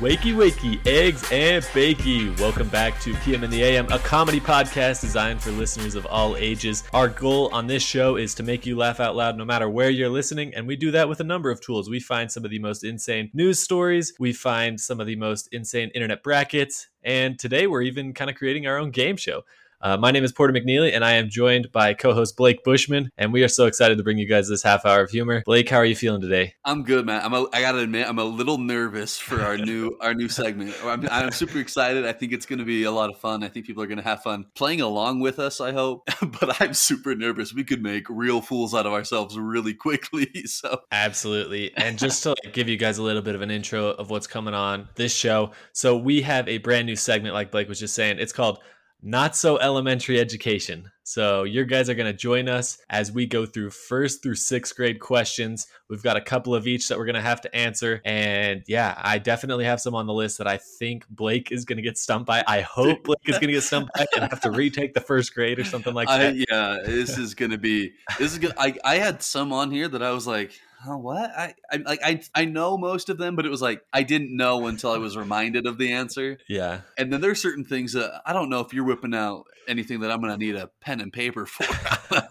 Wakey, wakey, eggs and bakey. Welcome back to PM in the AM, a comedy podcast designed for listeners of all ages. Our goal on this show is to make you laugh out loud no matter where you're listening, and we do that with a number of tools. We find some of the most insane news stories, we find some of the most insane internet brackets, and today we're even kind of creating our own game show. Uh, my name is Porter McNeely, and I am joined by co-host Blake Bushman, and we are so excited to bring you guys this half hour of humor. Blake, how are you feeling today? I'm good, man. I'm a, I gotta admit, I'm a little nervous for our new our new segment. I'm, I'm super excited. I think it's going to be a lot of fun. I think people are going to have fun playing along with us. I hope, but I'm super nervous. We could make real fools out of ourselves really quickly. So absolutely, and just to like, give you guys a little bit of an intro of what's coming on this show. So we have a brand new segment, like Blake was just saying. It's called not so elementary education. So, your guys are going to join us as we go through first through sixth grade questions. We've got a couple of each that we're going to have to answer. And yeah, I definitely have some on the list that I think Blake is going to get stumped by. I hope Blake is going to get stumped by and have to retake the first grade or something like that. I, yeah, this is going to be, this is good. I, I had some on here that I was like, huh, what? I, I like I I know most of them, but it was like I didn't know until I was reminded of the answer. Yeah. And then there's certain things that I don't know if you're whipping out anything that I'm going to need a pen and paper for.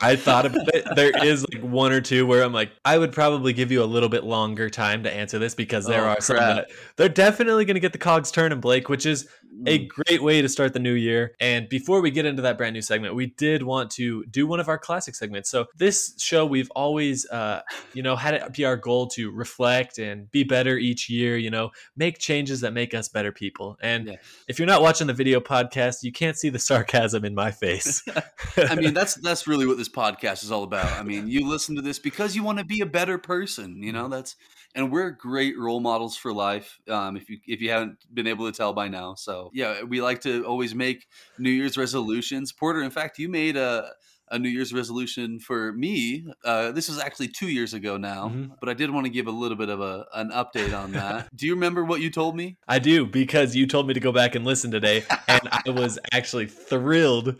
I thought about it. There is like one or two where I'm like, I would probably give you a little bit longer time to answer this because there oh, are some that they're definitely going to get the cogs turning, Blake, which is a mm. great way to start the new year. And before we get into that brand new segment, we did want to do one of our classic segments. So this show, we've always, uh, you know, had it be our goal to reflect and be better each year. You know, make changes that make us better people. And yeah. if you're not watching the video podcast, you can't see the sarcasm in my face. I mean, that's that's really what this podcast is all about. I mean, you listen to this because you want to be a better person. You know, that's and we're great role models for life. Um, if you if you haven't been able to tell by now, so yeah, we like to always make New Year's resolutions. Porter, in fact, you made a a New Year's resolution for me. Uh, this was actually two years ago now, mm-hmm. but I did want to give a little bit of a an update on that. do you remember what you told me? I do because you told me to go back and listen today, and I was actually thrilled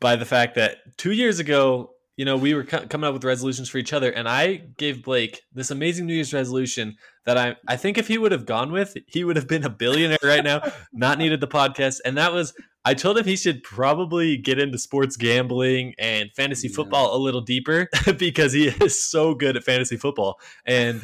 by the fact that two years ago you know, we were co- coming up with resolutions for each other, and I gave Blake this amazing New Year's resolution that I I think if he would have gone with, he would have been a billionaire right now, not needed the podcast, and that was I told him he should probably get into sports gambling and fantasy yeah. football a little deeper because he is so good at fantasy football, and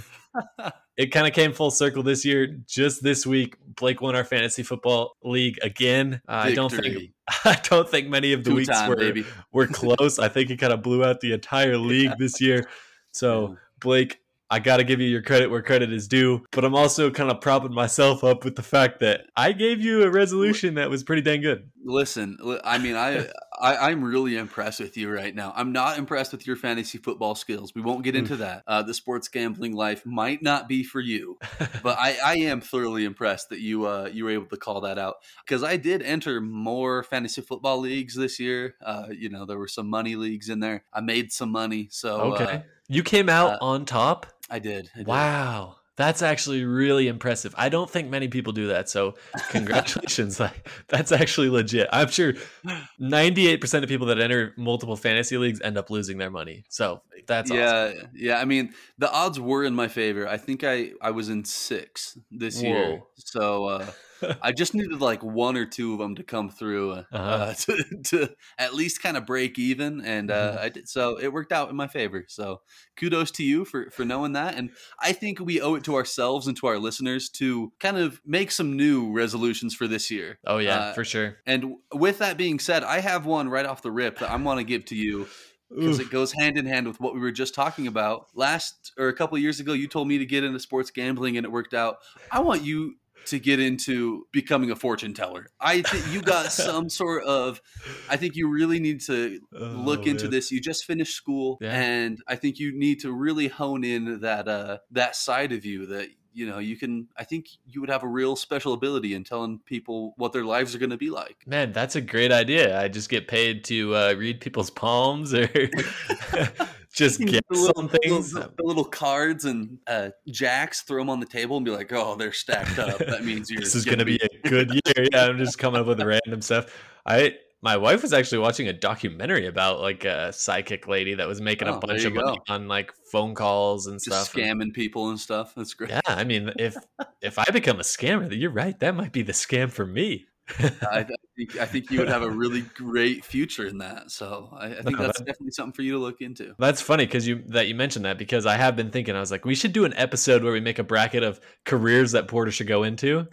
it kind of came full circle this year. Just this week, Blake won our fantasy football league again. Uh, I don't think I don't think many of the Two weeks time, were were close. I think he kind of blew out the entire league this year. So Blake, I got to give you your credit where credit is due, but I'm also kind of propping myself up with the fact that I gave you a resolution that was pretty dang good. Listen, I mean, I, I am really impressed with you right now. I'm not impressed with your fantasy football skills. We won't get into that. Uh, the sports gambling life might not be for you, but I, I am thoroughly impressed that you uh, you were able to call that out because I did enter more fantasy football leagues this year. Uh, you know, there were some money leagues in there. I made some money, so okay. Uh, you came out uh, on top. I did. I did. Wow. That's actually really impressive. I don't think many people do that. So congratulations. like that's actually legit. I'm sure 98% of people that enter multiple fantasy leagues end up losing their money. So that's yeah, awesome. yeah. I mean, the odds were in my favor. I think I I was in six this Whoa. year. So uh, I just needed like one or two of them to come through uh, uh-huh. uh, to, to, at least kind of break even, and uh, mm-hmm. I did. So it worked out in my favor. So kudos to you for for knowing that, and I think we owe it to ourselves and to our listeners to kind of make some new resolutions for this year. Oh yeah, uh, for sure. And with that being said, I have one right off the rip that I want to give to you because it goes hand in hand with what we were just talking about last or a couple years ago you told me to get into sports gambling and it worked out i want you to get into becoming a fortune teller. I think you got some sort of I think you really need to oh, look into man. this. You just finished school yeah. and I think you need to really hone in that uh that side of you that you know you can i think you would have a real special ability in telling people what their lives are going to be like man that's a great idea i just get paid to uh, read people's palms or just get little, some things. Little, the little cards and uh, jacks, throw them on the table and be like, "Oh, they're stacked up. That means you're." this is going to be a good year. Yeah, I'm just coming up with random stuff. I my wife was actually watching a documentary about like a psychic lady that was making Oh, a bunch of money on like phone calls and Just stuff. and- scamming people and stuff. That's great. yeah, I mean, if if I become a scammer, you're right. That might be the scam for me. I, I think I think you would have a really great future in that. So I, I think No, that's that- definitely something for you to look into. That's funny because you that you mentioned that because I have been thinking I was like we should do an episode where we make a bracket of careers that Porter should go into,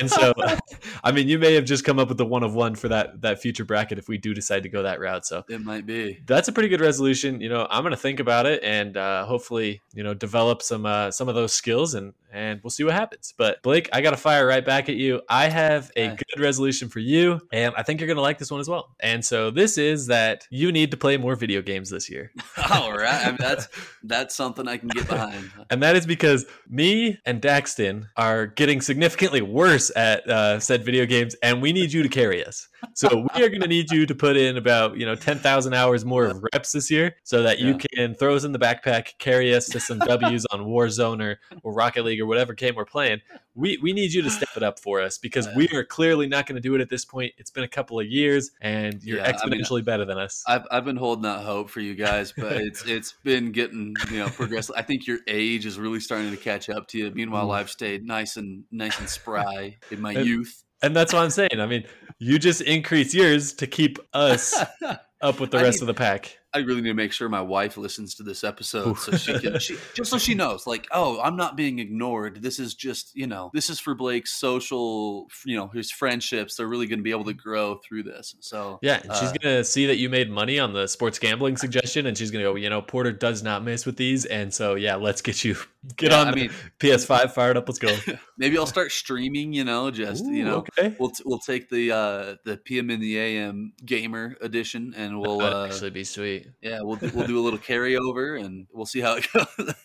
and so I mean you may have just come up with the one of one for that that future bracket if we do decide to go that route. So It might be. that's a pretty good resolution. You know I'm gonna think about it and uh, hopefully you know develop some uh, some of those skills and and we'll see what happens. But Blake, I got to fire right back at you. I have a good resolution for you, and I think you're gonna like this one as well. And so this is that you need to play more video games this year. All right. I mean, that's that's something I can get behind. And that is because me and Daxton are getting significantly worse at uh, said video games, and we need you to carry us. So we are going to need you to put in about you know ten thousand hours more of reps this year, so that you can throw us in the backpack, carry us to some W's on Warzone or, or Rocket League or whatever game we're playing. We we need you to step it up for us because we are clearly not going to do it at this point. It's been a couple of years, and you're Yeah, I mean, exponentially better than us. I've, I've been holding out hope for you guys, but it's it's been getting you know progressive. I think your age is really starting to catch up to you. Meanwhile, Mm. I've stayed nice and nice and spry in my And- youth. And that's what I'm saying. I mean, you just increase yours to keep us up with the I rest need- of the pack. I really need to make sure my wife listens to this episode so she can she, just so she knows like oh I'm not being ignored this is just you know this is for Blake's social you know his friendships they're really going to be able to grow through this so Yeah, and she's uh, gonna see that you made money on the sports gambling suggestion, and she's gonna go, you know, Porter does not miss with these, and so yeah, let's get you get yeah, on I mean PS5 fired up. Let's go. maybe I'll start streaming you know just you know okay. we'll t- we'll take the uh the PM in the AM gamer edition and we'll uh, actually be sweet. Yeah we'll do- we'll do a little carryover and we'll see how it goes.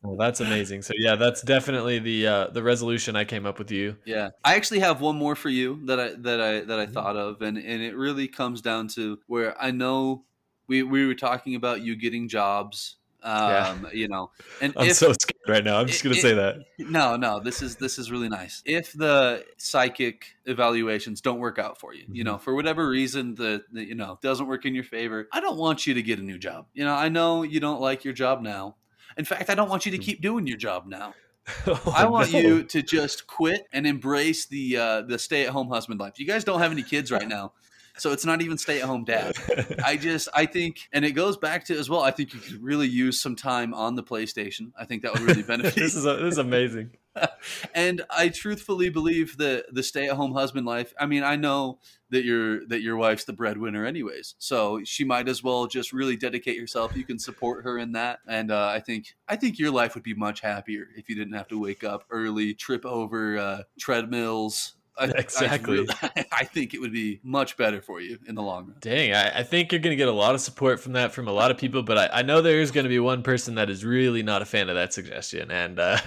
Well, that's amazing. So yeah, that's definitely the uh, the resolution I came up with you. Yeah, I actually have one more for you that I that I that I Mhm. thought of, and and it really comes down to where I know we we were talking about you getting jobs, Yeah. um, you know, and I'm if so scared right now. I'm just gonna it- say that. no no this is this is really nice. If the psychic evaluations don't work out for you, you Mm-hmm. know, for whatever reason the, the you know doesn't work in your favor, I don't want you to get a new job. You know, I know you don't like your job now. In fact, I don't want you to keep doing your job now. Oh, I want no. you to just quit and embrace the uh, the stay at home husband life. You guys don't have any kids right now, so it's not even stay at home dad. I just I think, and it goes back to as well. I think you could really use some time on the PlayStation. I think that would really benefit. this is this is amazing. and I truthfully believe that the stay at home husband life. I mean, I know that your that your wife's the breadwinner, anyways. So she might as well just really dedicate yourself. You can support her in that, and uh, I think I think your life would be much happier if you didn't have to wake up early, trip over uh, treadmills. Exactly. I, really- I think it would be much better for you in the long run. Dang, I, I think you're going to get a lot of support from that from a lot of people, but I, I know there's going to be one person that is really not a fan of that suggestion. And uh,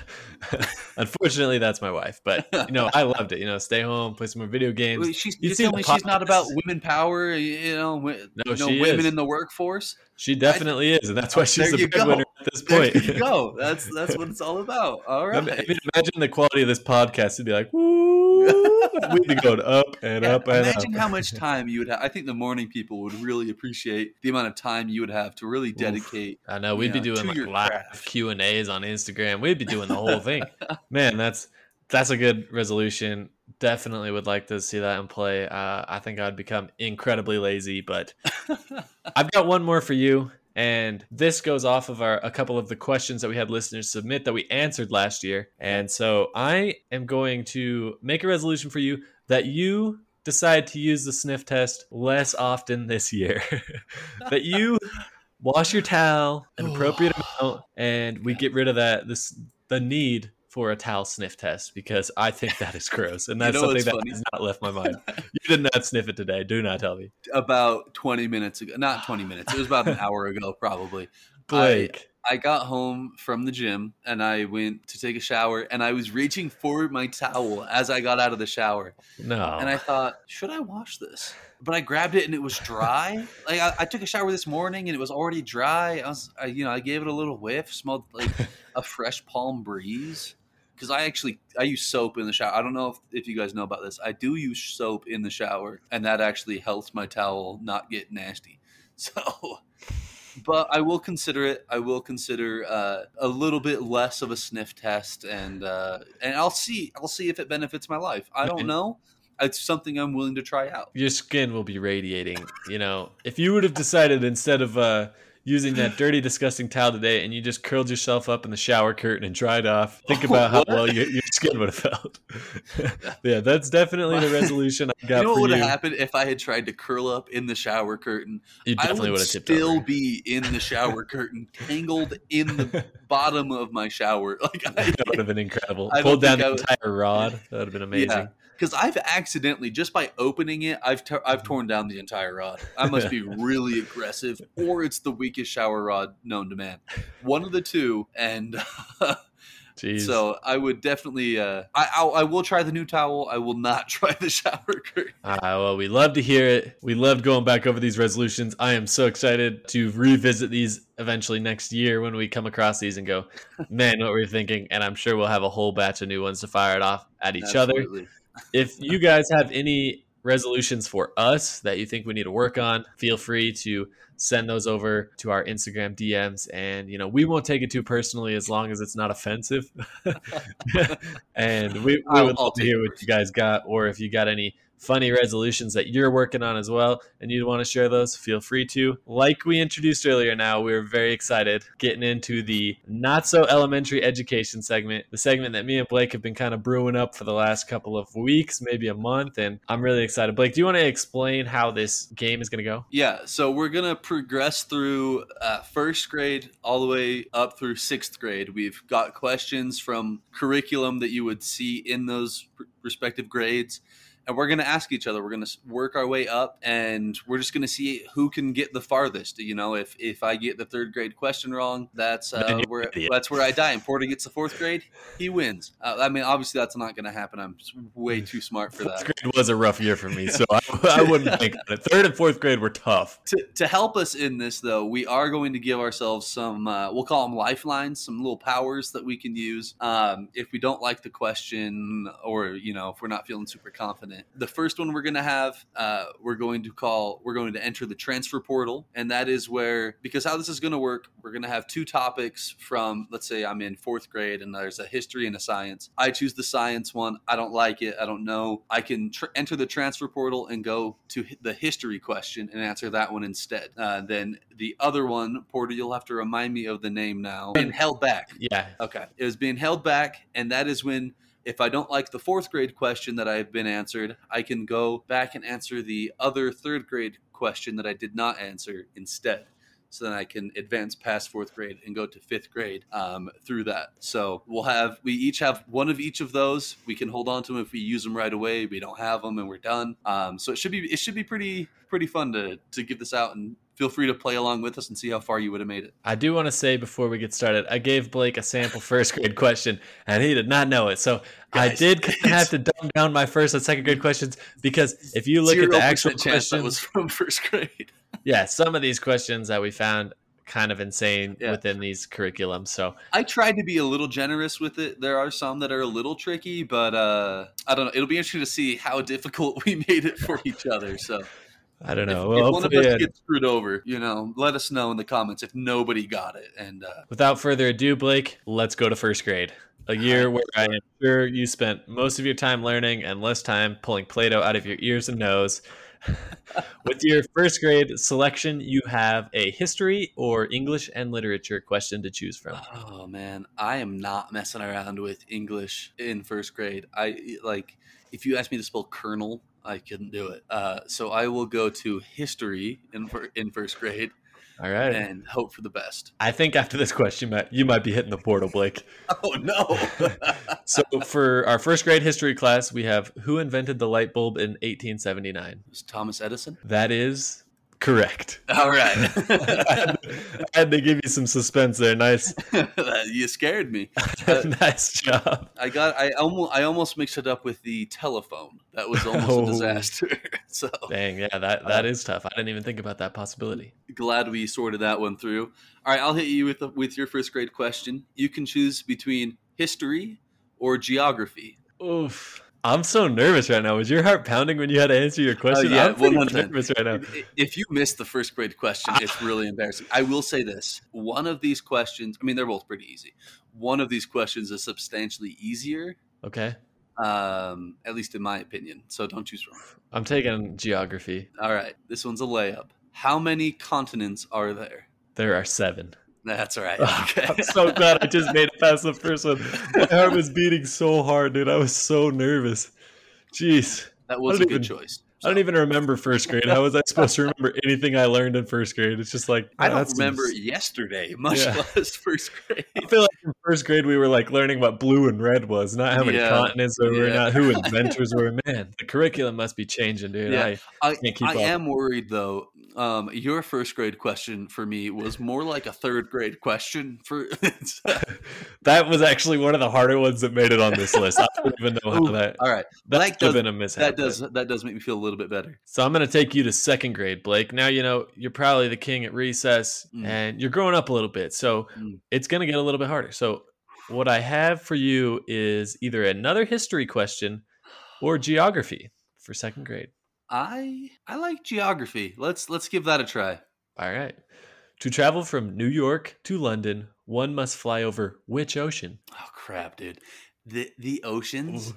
unfortunately, that's my wife. But, you know, I loved it. You know, stay home, play some more video games. Wait, she's, see tell me she's not about women power, you know, No, you she women is. in the workforce. She definitely is. And that's why she's There you go. breadwinner at this There point. you go. That's that's what it's all about. All right. I mean, I mean, imagine the quality of this podcast. It'd be like, woo, we'd be going up and Yeah, up and imagine up. how much time you would have. I think the morning people would really appreciate the amount of time you would have to really dedicate. I know we'd be Yeah, doing to like your live craft. Q and A's on Instagram. We'd be doing the whole thing. Man, that's that's a good resolution. Definitely would like to see that in play. Uh, I think I'd become incredibly lazy, but I've got one more for you, and this goes off of our a couple of the questions that we had listeners submit that we answered last year. And so I am going to make a resolution for you that you decide to use the sniff test less often this year. that you wash your towel an appropriate amount, and we get rid of that this the need for a towel sniff test because I think that is gross, and that's know something that funny? has not left my mind. You did not sniff it today. Do not tell me, about twenty minutes ago, not twenty minutes. It was about an hour ago, probably. Blake. I got home from the gym and I went to take a shower, and I was reaching for my towel as I got out of the shower, no, and I thought, should I wash this? But I grabbed it and it was dry. like I, I took a shower this morning and it was already dry. I was, I, you know, I gave it a little whiff, smelled like a fresh palm breeze. Because I actually I use soap in the shower. I don't know if, if you guys know about this. I do use soap in the shower, and that actually helps my towel not get nasty. So, but I will consider it. I will consider uh, a little bit less of a sniff test, and uh, and I'll see. I'll see if it benefits my life. I don't know. It's something I'm willing to try out. Your skin will be radiating. You know, if you would have decided instead of uh, using that dirty, disgusting towel today, and you just curled yourself up in the shower curtain and dried off. Think about how well your, your skin would have felt. yeah, that's definitely the resolution I got. You know what would have happened if I had tried to curl up in the shower curtain? You definitely I would have still over. be in the shower curtain, tangled in the bottom of my shower. Like I, that would have been incredible. I Pulled down the would- entire rod. That would have been amazing. Yeah. Because I've accidentally just by opening it, I've t- I've torn down the entire rod. I must be really aggressive, or it's the weakest shower rod known to man. One of the two, and Jeez. so I would definitely. Uh, I I'll, I will try the new towel. I will not try the shower curtain. Ah, well, we love to hear it. We love going back over these resolutions. I am so excited to revisit these eventually next year when we come across these and go, man, what were you thinking? And I'm sure we'll have a whole batch of new ones to fire it off at each other. If you guys have any resolutions for us that you think we need to work on, feel free to send those over to our Instagram DMs. And, you know, we won't take it too personally as long as it's not offensive. and we, we I'll- would I'll love to hear what you guys got, or if you got any funny resolutions that you're working on as well and you'd want to share those, feel free to. Like we introduced earlier now, we're very excited getting into the not so elementary education segment, the segment that me and Blake have been kind of brewing up for the last couple of weeks, maybe a month, and I'm really excited. Blake, do you want to explain how this game is going to go? Yeah, so we're gonna progress through uh, first grade all the way up through sixth grade. We've got questions from curriculum that you would see in those respective grades, and we're gonna ask each other. We're gonna work our way up, and we're just gonna see who can get the farthest. You know, if if I get the third grade question wrong, that's uh, where that's where I die. And Porter gets the fourth grade, he wins. Uh, I mean, obviously that's not gonna happen. I'm just way too smart for that. Fourth grade was a rough year for me, so I, I wouldn't think on it. Third and fourth grade were tough. to, to help us in this though we are going to give ourselves some uh, we'll call them lifelines some little powers that we can use um, if we don't like the question or you know if we're not feeling super confident the first one we're going to have uh, we're going to call we're going to enter the transfer portal. And that is where because how this is going to work we're going to have two topics from let's say i'm in fourth grade and there's a history and a science. I choose the science one. I don't like it. I don't know. I can tr- enter the transfer portal and go to the history question and answer that one instead. Uh, then the other one porter you'll have to remind me of the name now. Being held back. Yeah, Okay. It was being held back, and that is when, if I don't like the fourth grade question that I've been answered, I can go back and answer the other third grade question that I did not answer instead. So then I can advance past fourth grade and go to fifth grade um, through that. So we'll have we each have one of each of those. We can hold on to them if we use them right away. We don't have them and we're done. Um, so it should be it should be pretty pretty fun to to give this out and feel free to play along with us and see how far you would have made it. I do want to say before we get started, I gave Blake a sample first grade question, and he did not know it. So I did kind of have to dumb down my first and second grade questions because if you look at the actual questions, that was from first grade. yeah, some of these questions that we found kind of insane Yeah. within these curriculums. So I tried to be a little generous with it. There are some that are a little tricky, but uh, I don't know. It'll be interesting to see how difficult we made it for each other. So I don't know. if Well, one of us uh, gets screwed over, you know, let us know in the comments if nobody got it. And uh, without further ado, Blake, let's go to first grade. A year where I am sure you spent most of your time learning and less time pulling Play Doh out of your ears and nose. With your first grade selection, you have a history or English and literature question to choose from. oh man, I am not messing around with English in first grade. I like if you ask me to spell Colonel, I couldn't do it. Uh, so I will go to history in in first grade All right. and hope for the best. I think after this question, Matt, you might be hitting the portal, Blake. Oh no. So for our first grade history class, we have who invented the light bulb in 1879. was Thomas Edison? That is correct. All right. I had to give you some suspense there. Nice, you scared me. nice job. I got. I almost. I almost mixed it up with the telephone. That was almost Oh. a disaster. so Dang, yeah, that uh, that is tough. I didn't even think about that possibility. glad we sorted that one through. All right, I'll hit you with with your first grade question. You can choose between history or geography? Oof. I'm so nervous right now. Was your heart pounding when you had to answer your question? Uh, yeah, I'm pretty 100%. nervous right now. If- If you missed the first grade question, it's really embarrassing. I will say this: one of these questions, I mean, they're both pretty easy. One of these questions is substantially easier, Okay. um, at least in my opinion. So don't choose wrong. I'm taking geography. All right, this one's a layup. How many continents are there? There are seven. That's right. I'm so glad I just made it past the first one. My heart was beating so hard, dude. I was so nervous. Jeez. that was I a good even- choice. I don't even remember first grade. How was I supposed to remember anything I learned in first grade? It's just like I oh, don't remember some- yesterday, much Yeah. less first grade. I feel like in first grade we were like learning what blue and red was, not how many Yeah, continents there were, yeah. not who inventors were. Man, the curriculum must be changing, dude. Yeah. I, I, Can't keep I up. am worried though. Um, your first grade question for me was more like a third grade question for. that was actually one of the harder ones that made it on this list. I don't even know how Ooh, that All right, that have does- been a mishap. that does that does make me feel a little bit better. So I'm going to take you to second grade, Blake. Now you know you're probably the king at recess, Mm. and you're growing up a little bit, so Mm. it's going to get a little bit harder. So what I have for you is either another history question or geography for second grade. I I like geography. Let's let's give that a try. All right. To travel from New York to London, one must fly over which ocean? Oh crap, dude! The the oceans Ooh.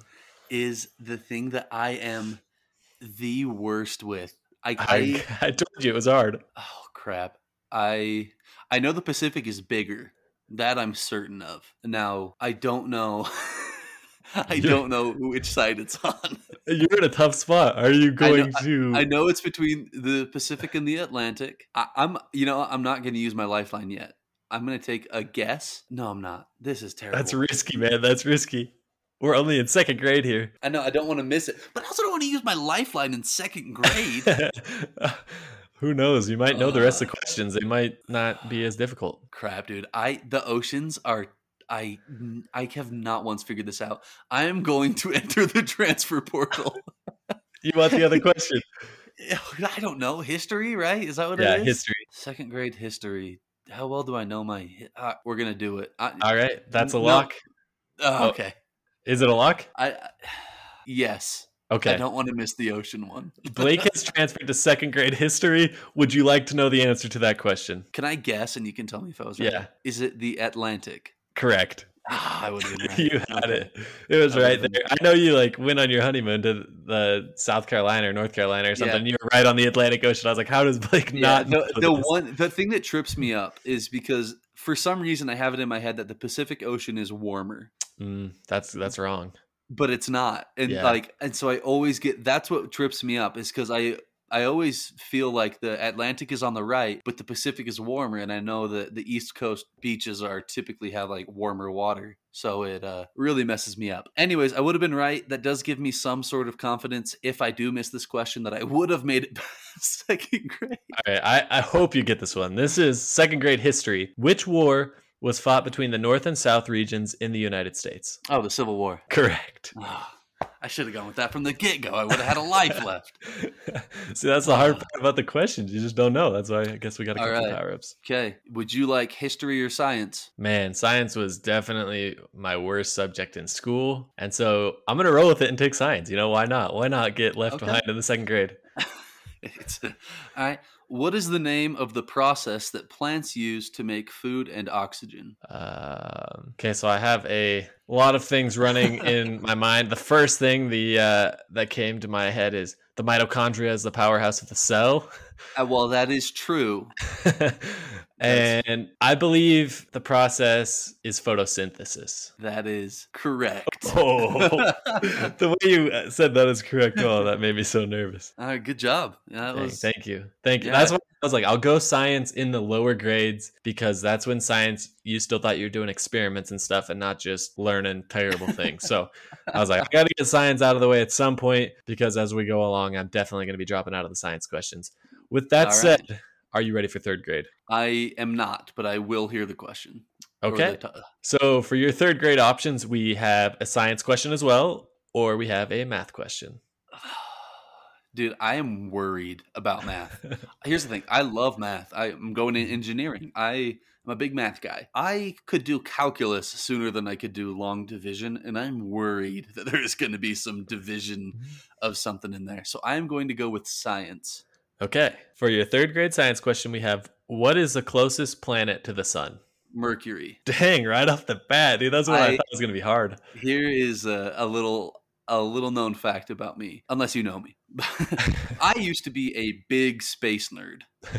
is the thing that I am the worst with. I, I I, I told you it was hard. oh crap. I I know the Pacific is bigger. That I'm certain of. Now I don't know. I don't know which side it's on. You're in a tough spot. Are you going to? I know it's between the Pacific and the Atlantic. I, I'm, you know, I'm not going to use my lifeline yet. I'm going to take a guess. No, I'm not. This is terrible. That's risky, man. That's risky. We're only in second grade here. I know. I don't want to miss it, but I also don't want to use my lifeline in second grade. Who knows? You might know the rest of the Uh. questions. They might not be as difficult. Crap, dude. I the oceans are. I I have not once figured this out. I am going to enter the transfer portal. You want the other question? I don't know history, right? Is that what yeah, it is? history. Second grade history. How well do I know my? Uh, we're gonna do it. I, All right, that's a No. lock. oh, oh. okay. Is it a lock? I, I yes. Okay. I don't want to miss the ocean one. Blake has transferred to second grade history. Would you like to know the answer to that question? Can I guess and you can tell me if I was right? Yeah. Is it the Atlantic? Correct. Ah, I would have. You had it. It was right there. I know you like went on your honeymoon to the South Carolina or North Carolina or something. Yeah. You were right on the Atlantic Ocean. I was like, how does Blake Yeah, not know the, the one the thing that trips me up is because for some reason I have it in my head that the Pacific Ocean is warmer, Mm, that's that's wrong. but it's not. And Yeah. like and so I always get that's what trips me up is cuz I I always feel like the Atlantic is on the right, but the Pacific is warmer and I know that the East Coast beaches are typically have like warmer water. So it uh, really messes me up. Anyways, I would have been right. That does give me some sort of confidence if I do miss this question that I would have made it past second grade. All right, I, I hope you get this one. This is second grade history. Which war was fought between the North and South regions in the United States? Oh, the Civil War. Correct. I should have gone with that from the get go. I would have had a life left. See, that's the hard uh. part about the questions. You just don't know. That's why I guess we got All couple right. power ups. Okay. Would you like history or science? Man, science was definitely my worst subject in school. And so I'm going to roll with it and take science. You know, why not? Why not get left Okay. behind in the second grade? It's, uh, all right. What is the name of the process that plants use to make food and oxygen? Um, okay, so I have a lot of things running in my mind. The first thing the uh, that came to my head is the mitochondria is the powerhouse of the cell. Uh, well, that is true. and I believe the process is photosynthesis. That is correct. Oh, the way you uh, said that is correct. Oh, that made me so nervous. All right. Good job. Dang, was. thank you. Thank you. Yeah. That's why I was like, I'll go science in the lower grades because that's when science, you still thought you were doing experiments and stuff and not just learning terrible things. So I was like, I got to get science out of the way at some point because as we go along, I'm definitely going to be dropping out of the science questions. With that All right. said, are you ready for third grade? I am not, but I will hear the question. Okay. So for your third grade options, we have a science question as well, or we have a math question. Dude, I am worried about math. Here's the thing I love math. I, am going in engineering. I'm a big math guy. I could do calculus sooner than I could do long division, and I'm worried that there's going to be some division mm-hmm. of something in there. So I'm going to go with science. Okay. For your third grade science question, we have what is the closest planet to the sun? Mercury. Dang, right off the bat, dude. That's what I, I thought was going to be hard. Here is a, a little a little known fact about me, unless you know me. I used to be a big space nerd.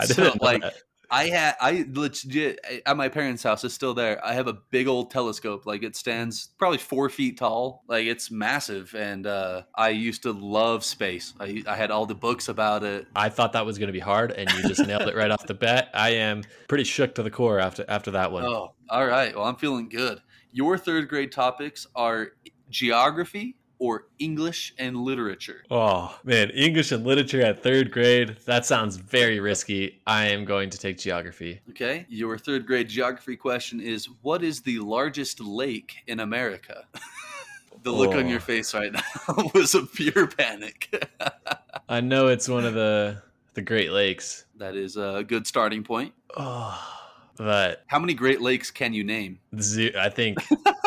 I didn't so, like that. I had I legit at my parents' house. It's still there. I have a big old telescope. Like it stands probably four feet tall. Like it's massive. And uh, I used to love space. I, I had all the books about it. I thought that was going to be hard, and you just nailed it right off the bat. I am pretty shook to the core after after that one. Oh, all right. Well, I'm feeling good. Your third grade topics are geography, or English and literature? Oh, man, English and literature at third grade. That sounds very risky. I am going to take geography. Okay. Your third grade geography question is What is the largest lake in America? the look oh. on your face right now was a pure panic. I know it's one of the the Great Lakes. That is a good starting point. Oh but how many Great Lakes can you name? I think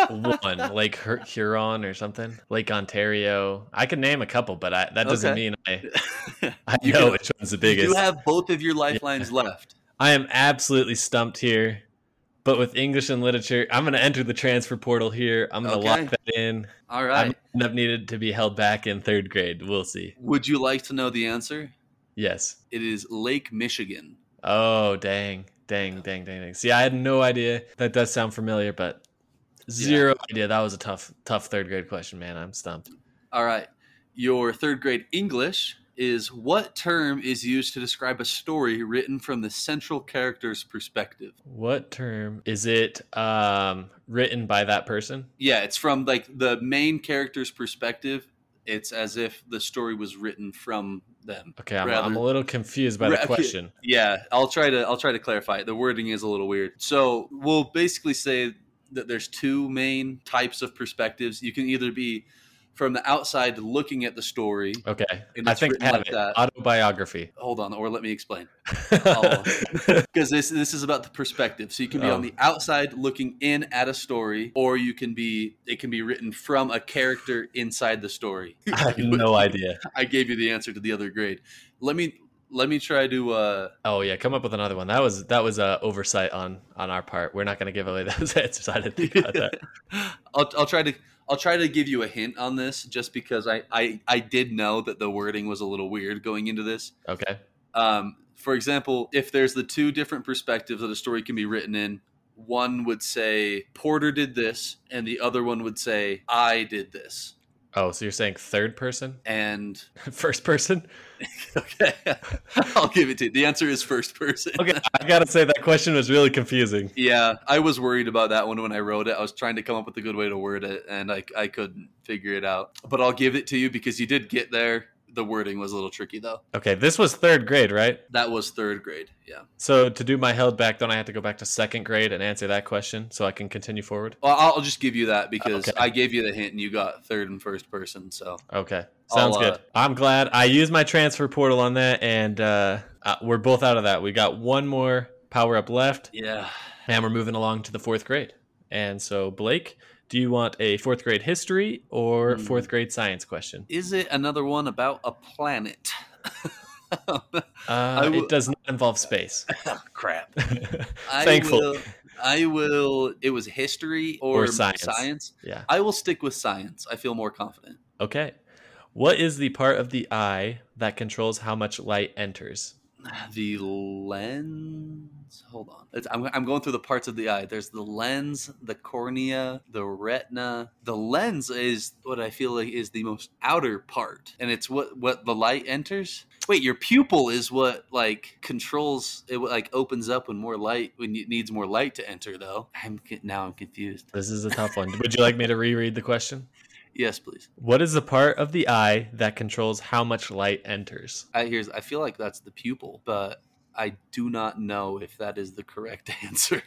one, Lake Huron or something, Lake Ontario. I could name a couple, but I, that doesn't okay. mean I, I know can, which one's the biggest. You have both of your lifelines yeah. left. I am absolutely stumped here. But with English and literature, I'm going to enter the transfer portal here. I'm going to okay. lock that in. All right. I end up needed to be held back in third grade. We'll see. Would you like to know the answer? Yes. It is Lake Michigan. Oh, dang. Dang, dang, dang, dang. See, I had no idea. That does sound familiar, but zero yeah. idea. That was a tough, tough third grade question, man. I'm stumped. All right. Your third grade English is what term is used to describe a story written from the central character's perspective? What term is it um, written by that person? Yeah, it's from like the main character's perspective. It's as if the story was written from them. Okay, I'm, rather, I'm a little confused by the question. Yeah, I'll try to I'll try to clarify. The wording is a little weird. So we'll basically say that there's two main types of perspectives. You can either be from the outside looking at the story. Okay. I think I have like it. That. Autobiography. Hold on, or let me explain. Because this this is about the perspective. So you can be oh. on the outside looking in at a story, or you can be it can be written from a character inside the story. I have no idea. I gave you the answer to the other grade. Let me let me try to uh oh yeah come up with another one that was that was a oversight on on our part we're not going to give away those answers i didn't think about that I'll, I'll try to I'll try to give you a hint on this just because I, I, I did know that the wording was a little weird going into this. Okay. Um, for example, if there's the two different perspectives that a story can be written in, one would say Porter did this, and the other one would say I did this. Oh, so you're saying third person and first person? okay, I'll give it to you. The answer is first person. okay, I gotta say that question was really confusing. Yeah, I was worried about that one when I wrote it. I was trying to come up with a good way to word it, and I I couldn't figure it out. But I'll give it to you because you did get there the wording was a little tricky though. Okay, this was third grade, right? That was third grade. Yeah. So to do my held back, don't I have to go back to second grade and answer that question so I can continue forward? Well, I'll just give you that because okay. I gave you the hint and you got third and first person. So okay, sounds I'll, good. Uh, I'm glad I used my transfer portal on that, and uh, uh, we're both out of that. We got one more power up left. Yeah. And we're moving along to the fourth grade. And so Blake, do you want a fourth grade history or hmm. fourth grade science question? Is it another one about a planet? uh, w- it does not involve space. Crap. Thankful. I will, I will. It was history or, or science. science. Yeah. I will stick with science. I feel more confident. Okay. What is the part of the eye that controls how much light enters? The lens hold on. I'm, I'm going through the parts of the eye. There's the lens, the cornea, the retina. The lens is what I feel like is the most outer part, and it's what what the light enters. Wait, your pupil is what like controls it. Like opens up when more light when it needs more light to enter. Though I'm now I'm confused. This is a tough one. Would you like me to reread the question? Yes, please. What is the part of the eye that controls how much light enters? I here's I feel like that's the pupil, but I do not know if that is the correct answer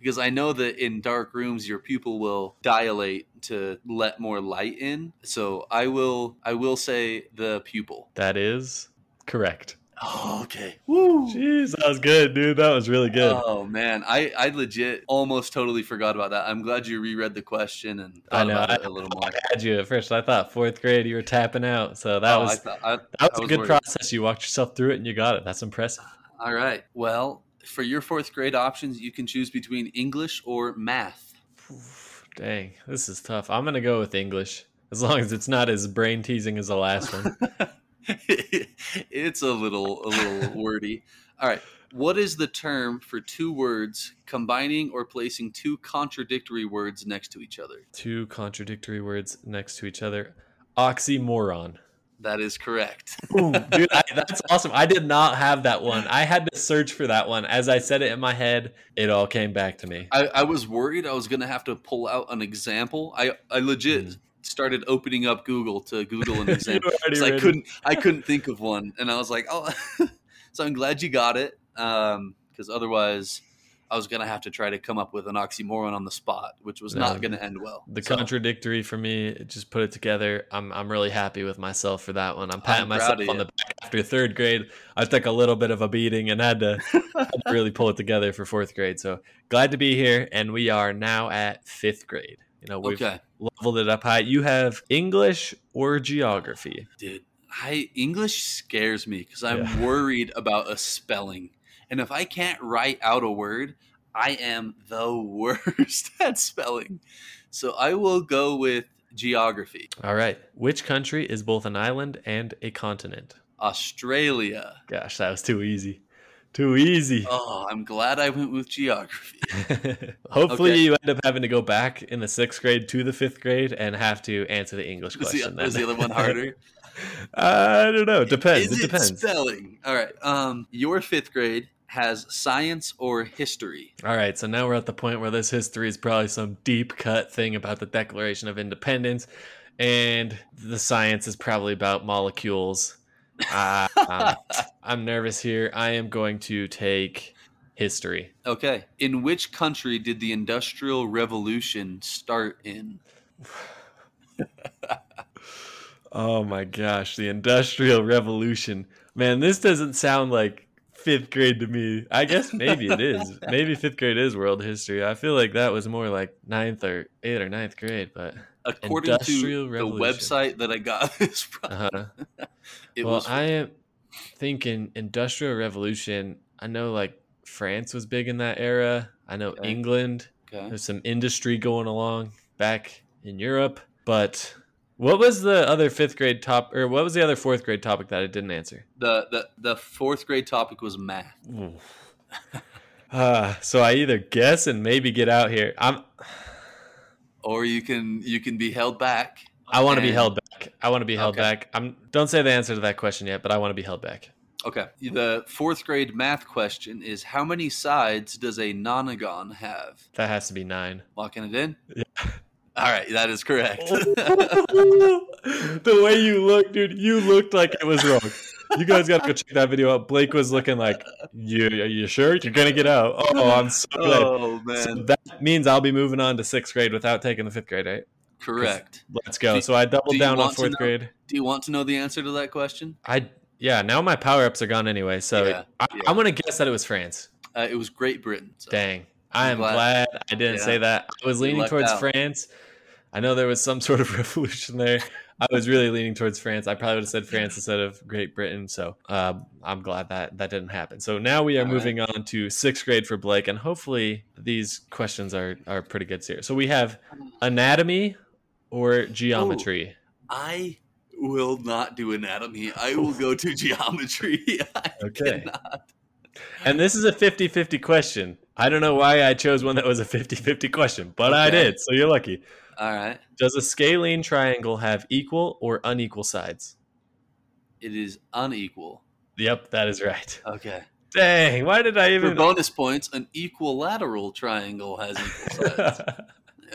because I know that in dark rooms your pupil will dilate to let more light in. So I will I will say the pupil. That is correct. Oh, okay. Woo! Jeez, that was good, dude. That was really good. Oh man, I I legit almost totally forgot about that. I'm glad you reread the question and I know. about I, it a little more. I had you at first. I thought fourth grade you were tapping out. So that Oh, I was thought- I- that I was a good worried. process. You walked yourself through it and you got it. That's impressive. All right. Well, for your fourth grade options, you can choose between English or math. Dang, this is tough. I'm gonna go with English. As long as it's not as brain teasing as the last one. it's a little a little wordy. All right. What is the term for two words combining or placing two contradictory words next to each other? Two contradictory words next to each other. Oxymoron. That is correct. Dude, I, that's awesome. I did not have that one. I had to search for that one. As I said it in my head, it all came back to me. I, I was worried I was going to have to pull out an example. I, I legit Mm. started opening up Google to Google an example. I couldn't I couldn't think of one, and I was like, oh. so I'm glad you got it, because otherwise I was gonna have to try to come up with an oxymoron on the spot, which was No. not gonna end well. The So, contradictory for me, just put it together. I'm I'm really happy with myself for that one. I'm patting I'm myself on the back after third grade. I took a little bit of a beating and had to, had to really pull it together for fourth grade. So glad to be here, and we are now at fifth grade. You know, we've okay, leveled it up high. You have English or geography. dude. I English scares me because I'm Yeah. worried about a spelling, and if I can't write out a word, I am the worst at spelling. So I will go with geography. All right. Which country is both an island and a continent? Australia. Gosh, that was too easy. Too easy. Oh, I'm glad I went with geography. Hopefully, Okay. you end up having to go back in the sixth grade to the fifth grade and have to answer the English the, question. was then. the other one harder? I don't know. Depends. Is it depends. spelling? All right. Um, your fifth grade has science or history. All right, so now we're at the point where this history is probably some deep cut thing about the Declaration of Independence, and the science is probably about molecules. Uh, I'm, I'm nervous here. I am going to take history. Okay. In which country did the Industrial Revolution start in? Oh my gosh, the Industrial Revolution. Man, this doesn't sound like fifth grade to me. I guess maybe it is. maybe fifth grade is world history. I feel like that was more like ninth or eighth or ninth grade, but According to Revolution. the website that I got this from, uh-huh. well, I am thinking Industrial Revolution. I know like France was big in that era. I know Okay. England. okay. There's some industry going along back in Europe. But what was the other fifth grade top, or what was the other fourth grade topic that I didn't answer? The, the the fourth grade topic was math. Uh, so I either guess and maybe get out here. I'm. Or you can you can be held back. I want to be held back. I want to be held Okay. back. I'm. Don't say the answer to that question yet, but I want to be held back. Okay. The fourth grade math question is how many sides does a nonagon have? That has to be nine. Locking it in? Yeah. All right, that is correct. the way you look, dude, you looked like it was wrong. You guys got to go check that video out. Blake was looking like, "You, are you sure you're gonna get out?" Oh, I'm so glad. oh So man. that means I'll be moving on to sixth grade without taking the fifth grade, right? Correct. Let's go. Do- So I doubled down on fourth know- grade. Do you want to know the answer to that question? I yeah. Now my power ups are gone anyway. So Yeah, I, yeah. I'm gonna guess that it was France. Uh, it was Great Britain. So. Dang. I I'm glad- glad, I didn't Yeah. say that. I was leaning towards out. France. I know there was some sort of revolution there. I was really leaning towards France. I probably would have said France instead of Great Britain. So um, I'm glad that that didn't happen. So now we are All right. moving on to sixth grade for Blake, and hopefully these questions are are pretty good here. So we have anatomy or geometry. I will not do anatomy. I will go to geometry. I Okay. cannot. And this is a 50 50 question. I don't know why I chose one that was a 50 50 question, but I did. So you're lucky. All right. Does a scalene triangle have equal or unequal sides? It is unequal. Yep, that is right. Okay. Dang, why did I even. For bonus points, an equilateral triangle has equal sides.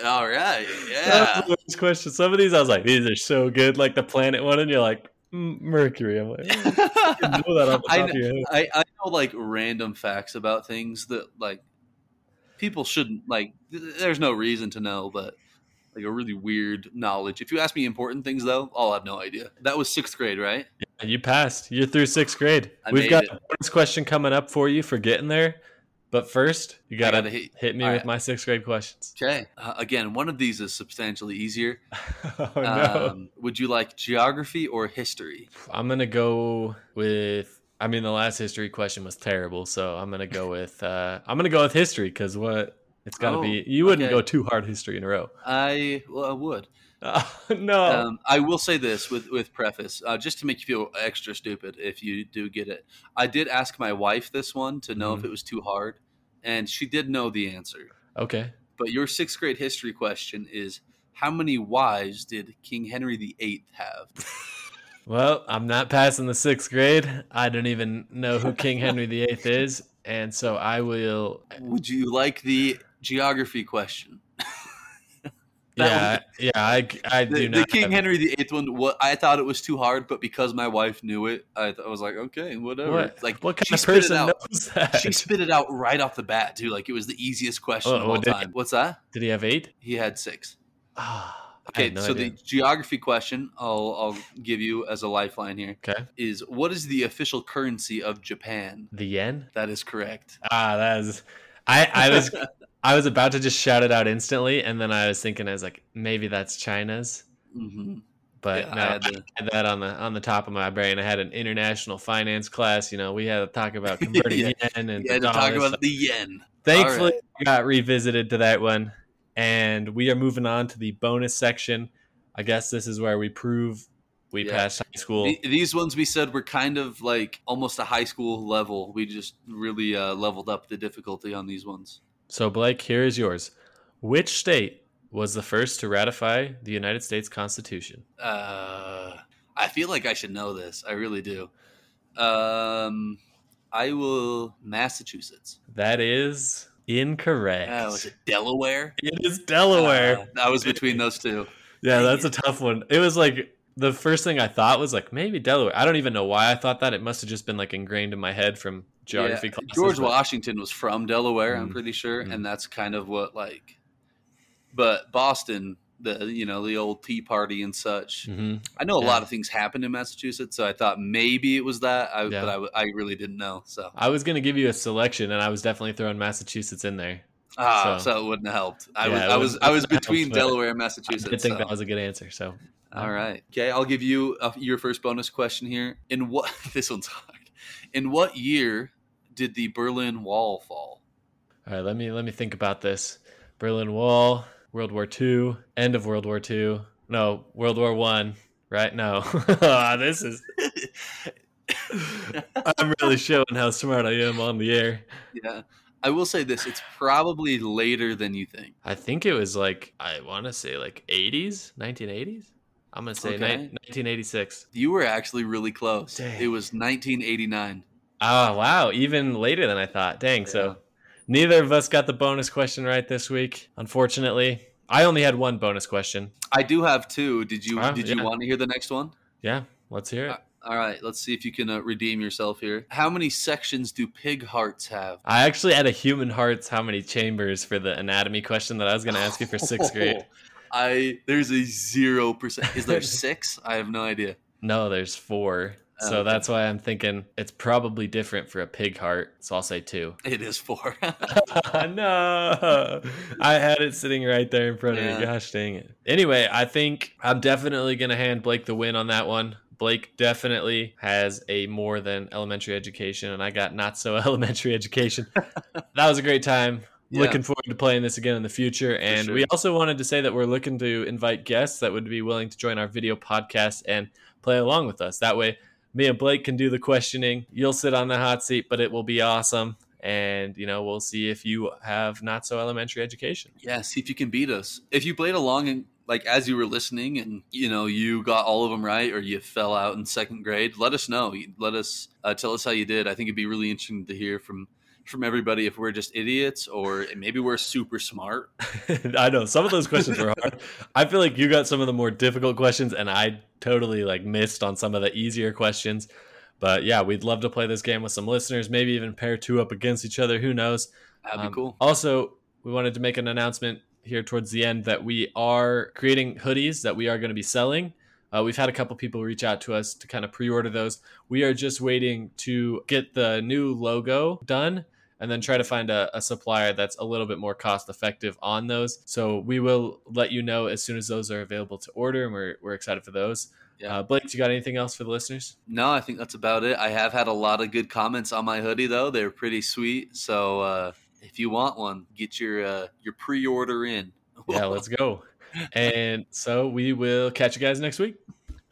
All right. Yeah. worst question. Some of these I was like, these are so good, like the planet one, and you're like, Mercury. I'm like, you know that off the I, top of your head. I, I know like random facts about things that like people shouldn't like. There's no reason to know, but like a really weird knowledge. If you ask me important things though, I'll have no idea. That was sixth grade, right? You passed. You're through sixth grade. I We've got it. a bonus question coming up for you for getting there. But first, you gotta, gotta hit, hit- me all with right. my sixth grade questions. Okay. Uh, again, one of these is substantially easier. oh no! Um, would you like geography or history? I'm gonna go with. I mean, the last history question was terrible, so I'm gonna go with. Uh, I'm gonna go with history because what it's got to Oh, be. You wouldn't okay. go too hard history in a row. I well, I would. Oh, no. Um, I will say this with with preface, uh, just to make you feel extra stupid if you do get it. I did ask my wife this one to know if Mhm. it was too hard, and she did know the answer. okay. But your sixth grade history question is: How many wives did King Henry VIII have? Well, I'm not passing the sixth grade. I don't even know who King Henry VIII is, and so I will. Would you like the geography question? That Yeah, yeah. I, I The, do the. King have- Henry VIII one, what I thought it was too hard, but because my wife knew it, I, th- I was like, okay, whatever. What, Like, what she kind of spit it person out. knows that? She spit it out right off the bat, too. Like it was the easiest question Oh, of all did- time. What's that? Did he have eight? He had six. Ah, I Okay, no so idea. the geography question I'll I'll give you as a lifeline here okay. is what is the official currency of Japan? The yen. That is correct. Ah, that is. I I was I was about to just shout it out instantly, and then I was thinking, I was like, maybe that's China's, hmm but Yeah, no, I I had had, that on the on the top of my brain. I had an international finance class. You know, we had to talk about converting Yeah. yen and You had to talk about the yen. Thankfully, I got revisited to that one, and we are moving on to the bonus section. I guess this is where we prove we Yeah. passed high school. These ones we said were kind of like almost a high school level. We just really uh, leveled up the difficulty on these ones. So, Blake, here is yours. Which state was the first to ratify the United States Constitution? Uh, I feel like I should know this. I really do. Um, I will Massachusetts. That is incorrect. Oh, was it Delaware? it is Delaware. Uh, I was between those two. yeah, that's a tough one. It was like the first thing I thought was like maybe Delaware. I don't even know why I thought that. It must have just been like ingrained in my head from geography Yeah, classes. George but- Washington was from Delaware, I'm Mm. pretty sure, Mm. and that's kind of what like. But Boston, the you know the old Tea Party and such. Mhm. I know a Yeah. lot of things happened in Massachusetts, so I thought maybe it was that, I, Yeah. but I really didn't know. So I was gonna give you a selection, and I was definitely throwing Massachusetts in there. ah, So- so, it wouldn't have helped. I Yeah, was I was I was between helped, Delaware and Massachusetts. did think so. that was a good answer. So All right. Okay, I'll give you uh your first bonus question here. In what this one's hard. In what year did the Berlin Wall fall? All right, let me let me think about this. Berlin Wall, World War II, end of World War II. No, World War One. Right? No. Ah, this is. I'm really showing how smart I am on the air. yeah. I will say this, it's probably later than you think. I think it was like I want to say like 80s, 1980s. I'm gonna say Okay. ni- 1986. You were actually really close. Dang. It was 1989. Oh wow, even later than I thought. Dang. Yeah. So Neither of us got the bonus question right this week, unfortunately. I only had one bonus question. I do have two. Did you uh, did yeah. you want to hear the next one? Yeah, let's hear it. Uh, all right, let's see if you can uh, redeem yourself here. How many sections do pig hearts have? I actually had a human hearts how many chambers for the anatomy question that I was going to ask you for 6th grade. I there's a 0%. Is there 6? I have no idea. No, there's 4. So okay. that's why I'm thinking it's probably different for a pig heart. So I'll say two. It is four. no, I had it sitting right there in front of me. Gosh dang it. Anyway, I think I'm definitely going to hand Blake the win on that one. Blake definitely has a more than elementary education, and I got not so elementary education. that was a great time. Yeah. Looking forward to playing this again in the future. And sure. we also wanted to say that we're looking to invite guests that would be willing to join our video podcast and play along with us. That way, me and Blake can do the questioning. You'll sit on the hot seat, but it will be awesome. And, you know, we'll see if you have not so elementary education. yeah, see if you can beat us. If you played along and like as you were listening and you know you got all of them right or you fell out in second grade, let us know. Let us uh, tell us how you did. I think it'd be really interesting to hear from from everybody if we're just idiots or maybe we're super smart. I know some of those questions were hard. I feel like you got some of the more difficult questions, and I totally like missed on some of the easier questions. But yeah, we'd love to play this game with some listeners. Maybe even pair two up against each other. Who knows? That'd be Um, cool. Also, we wanted to make an announcement here towards the end that we are creating hoodies that we are going to be selling. Uh, we've had a couple people reach out to us to kind of pre-order those. We are just waiting to get the new logo done and then try to find a, a supplier that's a little bit more cost effective on those. So we will let you know as soon as those are available to order, and we're, we're excited for those. Yeah. Uh, Blake, you got anything else for the listeners? No, I think that's about it. I have had a lot of good comments on my hoodie though. They're pretty sweet. So uh, if you want one, get your uh, your pre-order in. Yeah, let's go. And so we will catch you guys next week.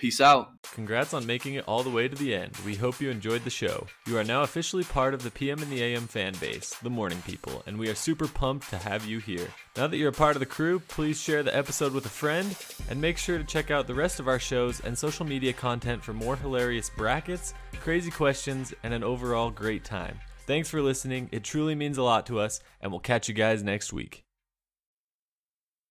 Peace out. Congrats on making it all the way to the end. We hope you enjoyed the show. You are now officially part of the PM and the AM fan base, the morning people, and we are super pumped to have you here. Now that you're a part of the crew, please share the episode with a friend and make sure to check out the rest of our shows and social media content for more hilarious brackets, crazy questions, and an overall great time. Thanks for listening. It truly means a lot to us, and we'll catch you guys next week.